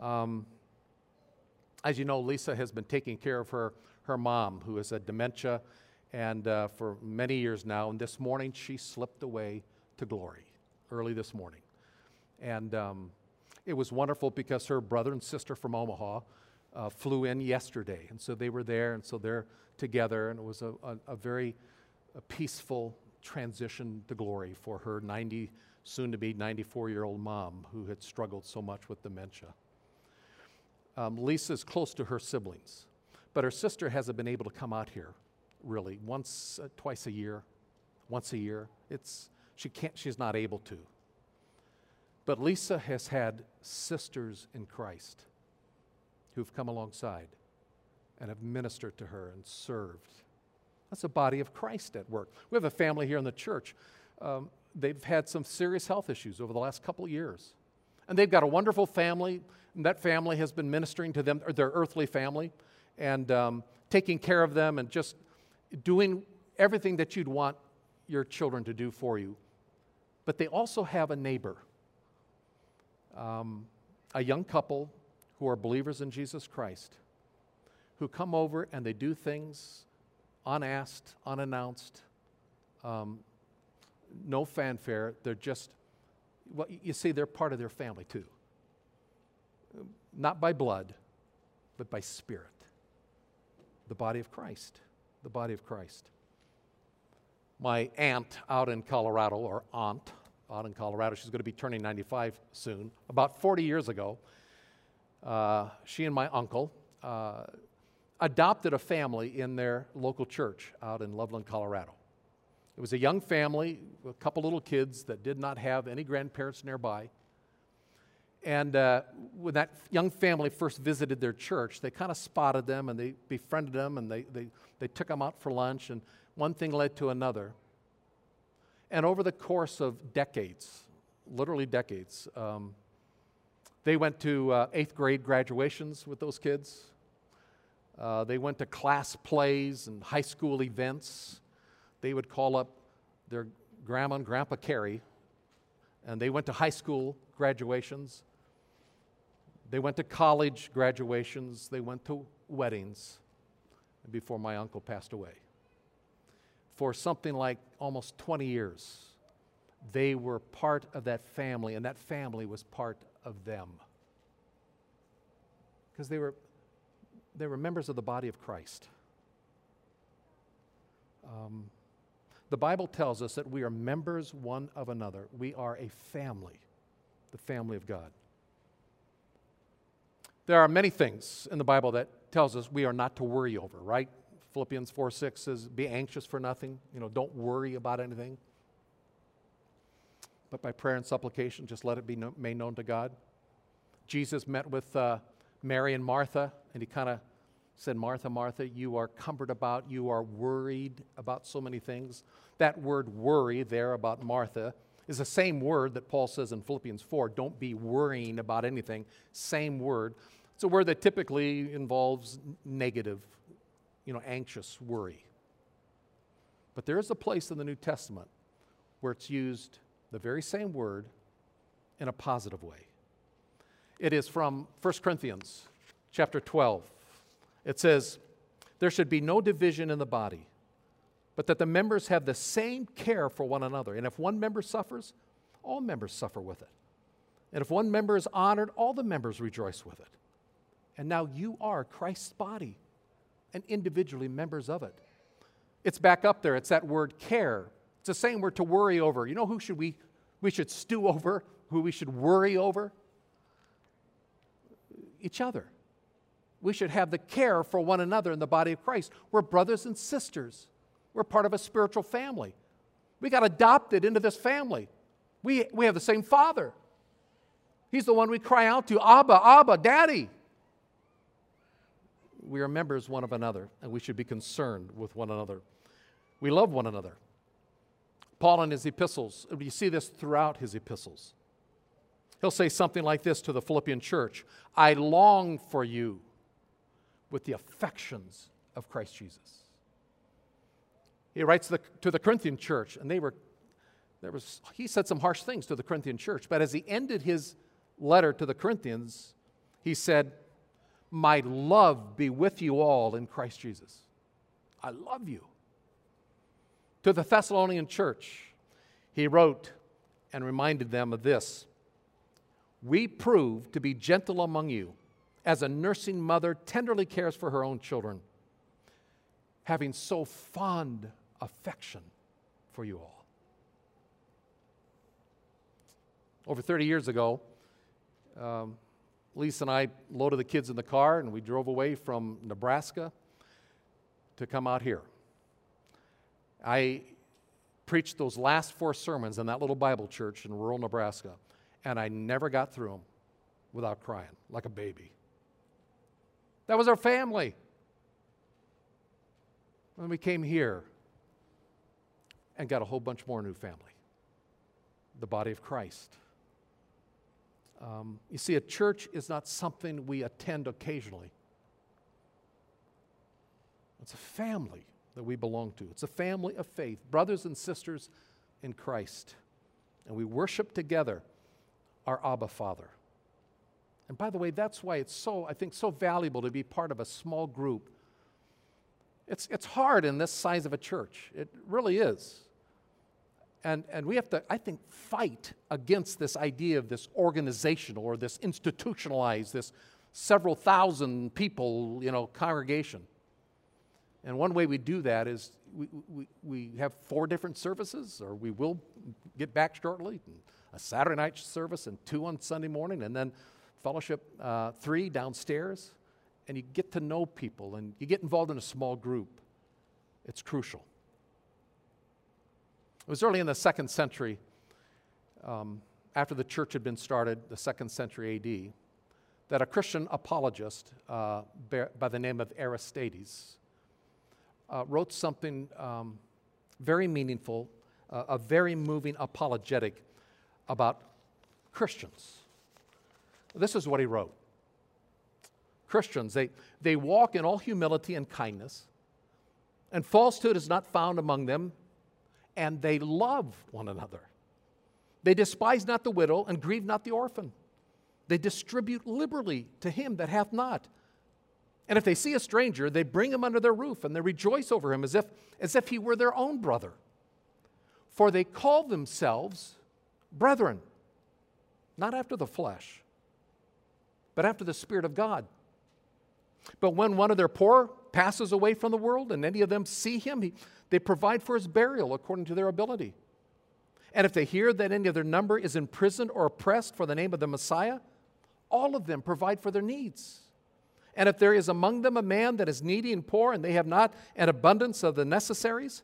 Um, as you know, Lisa has been taking care of her, her mom, who has had dementia, and uh, for many years now. And this morning, she slipped away to glory early this morning. And um, it was wonderful because her brother and sister from Omaha uh, flew in yesterday. And so they were there, and so they're together. And it was a, a, a very a peaceful transition to glory for her 90, soon to be 94 year old mom who had struggled so much with dementia. Um, Lisa's close to her siblings, but her sister hasn't been able to come out here really once, uh, twice a year, once a year. It's, she can't, she's not able to. But Lisa has had sisters in Christ who've come alongside and have ministered to her and served. That's a body of Christ at work. We have a family here in the church. Um, they've had some serious health issues over the last couple of years. And they've got a wonderful family, and that family has been ministering to them, their earthly family, and um, taking care of them and just doing everything that you'd want your children to do for you. But they also have a neighbor, um, a young couple who are believers in Jesus Christ, who come over and they do things unasked, unannounced, um, no fanfare. They're just, well, you see, they're part of their family too. Not by blood, but by spirit. The body of Christ. The body of Christ. My aunt out in Colorado, or aunt out in Colorado, she's going to be turning 95 soon. About 40 years ago, uh, she and my uncle, uh, adopted a family in their local church out in Loveland, Colorado. It was a young family, a couple little kids that did not have any grandparents nearby. And uh, when that young family first visited their church, they kind of spotted them and they befriended them and they, they, they took them out for lunch, and one thing led to another. And over the course of decades, literally decades, um, they went to uh, eighth grade graduations with those kids. Uh, they went to class plays and high school events. They would call up their grandma and grandpa Carey, and they went to high school graduations. They went to college graduations. They went to weddings before my uncle passed away. For something like almost 20 years, they were part of that family, and that family was part of them. Because they were they were members of the body of Christ. Um, the Bible tells us that we are members one of another. We are a family, the family of God. There are many things in the Bible that tells us we are not to worry over, right? Philippians 4 6 says, Be anxious for nothing. You know, don't worry about anything. But by prayer and supplication, just let it be made known to God. Jesus met with uh, Mary and Martha, and he kind of said, Martha, Martha, you are cumbered about, you are worried about so many things. That word worry there about Martha is the same word that Paul says in Philippians 4 don't be worrying about anything. Same word. It's a word that typically involves negative, you know, anxious worry. But there is a place in the New Testament where it's used the very same word in a positive way. It is from 1 Corinthians chapter 12. It says, There should be no division in the body, but that the members have the same care for one another. And if one member suffers, all members suffer with it. And if one member is honored, all the members rejoice with it. And now you are Christ's body and individually members of it. It's back up there. It's that word care. It's the same word to worry over. You know who should we we should stew over, who we should worry over? each other. We should have the care for one another in the body of Christ. We're brothers and sisters. We're part of a spiritual family. We got adopted into this family. We, we have the same father. He's the one we cry out to Abba, Abba, Daddy. We are members one of another, and we should be concerned with one another. We love one another. Paul in his epistles, you see this throughout his epistles. He'll say something like this to the Philippian church I long for you with the affections of Christ Jesus. He writes to the, to the Corinthian church, and they were, there was, he said some harsh things to the Corinthian church, but as he ended his letter to the Corinthians, he said, My love be with you all in Christ Jesus. I love you. To the Thessalonian church, he wrote and reminded them of this We prove to be gentle among you, as a nursing mother tenderly cares for her own children, having so fond affection for you all. Over 30 years ago, um, Lisa and I loaded the kids in the car and we drove away from Nebraska to come out here. I preached those last four sermons in that little Bible church in rural Nebraska, and I never got through them without crying like a baby. That was our family. When we came here and got a whole bunch more new family the body of Christ. Um, you see, a church is not something we attend occasionally. It's a family that we belong to. It's a family of faith, brothers and sisters in Christ. And we worship together our Abba Father. And by the way, that's why it's so, I think, so valuable to be part of a small group. It's, it's hard in this size of a church. It really is. And, and we have to, I think, fight against this idea of this organizational or this institutionalized, this several thousand people, you know, congregation. And one way we do that is we, we, we have four different services, or we will get back shortly a Saturday night service and two on Sunday morning, and then fellowship uh, three downstairs. And you get to know people and you get involved in a small group. It's crucial. It was early in the second century, um, after the church had been started, the second century AD, that a Christian apologist uh, by the name of Aristides uh, wrote something um, very meaningful, uh, a very moving apologetic about Christians. This is what he wrote Christians, they, they walk in all humility and kindness, and falsehood is not found among them and they love one another. They despise not the widow and grieve not the orphan. They distribute liberally to him that hath not. And if they see a stranger, they bring him under their roof and they rejoice over him as if, as if he were their own brother. For they call themselves brethren, not after the flesh, but after the Spirit of God. But when one of their poor passes away from the world and any of them see him, he, they provide for his burial according to their ability. And if they hear that any of their number is imprisoned or oppressed for the name of the Messiah, all of them provide for their needs. And if there is among them a man that is needy and poor, and they have not an abundance of the necessaries,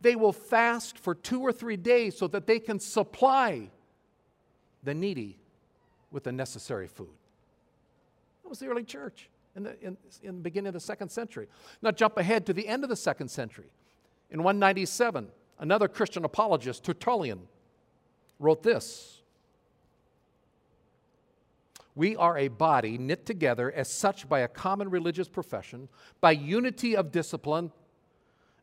they will fast for two or three days so that they can supply the needy with the necessary food. That was the early church in the, in, in the beginning of the second century. Now, jump ahead to the end of the second century. In 197, another Christian apologist, Tertullian, wrote this We are a body knit together as such by a common religious profession, by unity of discipline,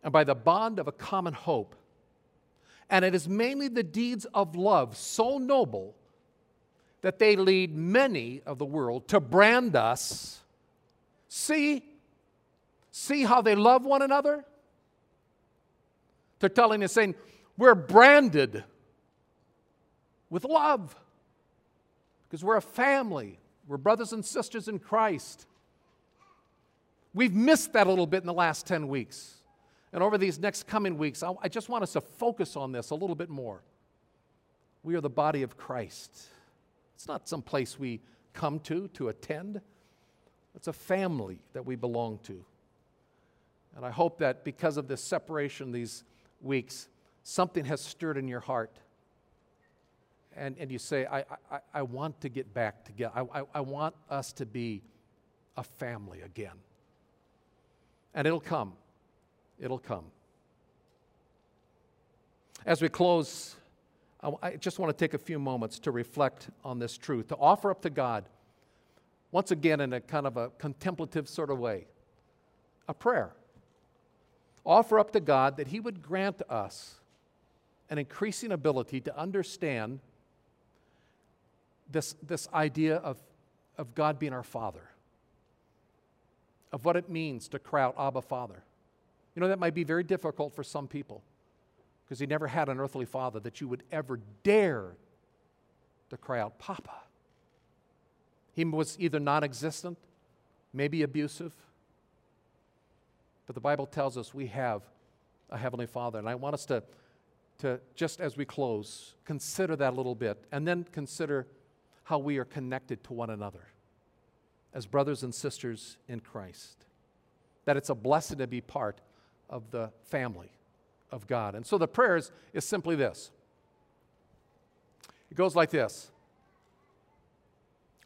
and by the bond of a common hope. And it is mainly the deeds of love so noble that they lead many of the world to brand us See? See how they love one another? They're telling us, saying, we're branded with love because we're a family. We're brothers and sisters in Christ. We've missed that a little bit in the last 10 weeks. And over these next coming weeks, I just want us to focus on this a little bit more. We are the body of Christ. It's not some place we come to to attend. It's a family that we belong to. And I hope that because of this separation these weeks, something has stirred in your heart. And, and you say, I, I, I want to get back together. I, I, I want us to be a family again. And it'll come. It'll come. As we close, I just want to take a few moments to reflect on this truth, to offer up to God once again in a kind of a contemplative sort of way, a prayer. Offer up to God that He would grant us an increasing ability to understand this, this idea of, of God being our Father, of what it means to cry out, Abba, Father. You know, that might be very difficult for some people because he never had an earthly father that you would ever dare to cry out, Papa. He was either non existent, maybe abusive, but the Bible tells us we have a Heavenly Father. And I want us to, to, just as we close, consider that a little bit and then consider how we are connected to one another as brothers and sisters in Christ. That it's a blessing to be part of the family of God. And so the prayer is, is simply this it goes like this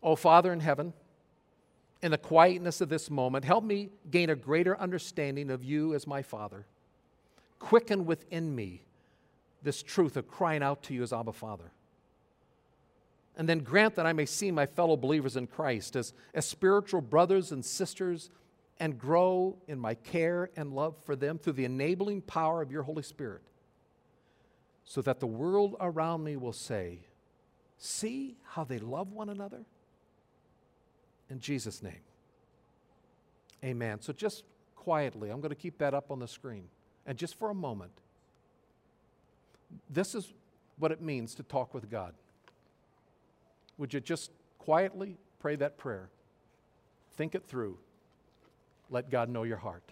Oh, Father in heaven, in the quietness of this moment, help me gain a greater understanding of you as my Father. Quicken within me this truth of crying out to you as Abba Father. And then grant that I may see my fellow believers in Christ as, as spiritual brothers and sisters and grow in my care and love for them through the enabling power of your Holy Spirit, so that the world around me will say, See how they love one another? In Jesus' name. Amen. So just quietly, I'm going to keep that up on the screen. And just for a moment, this is what it means to talk with God. Would you just quietly pray that prayer? Think it through. Let God know your heart.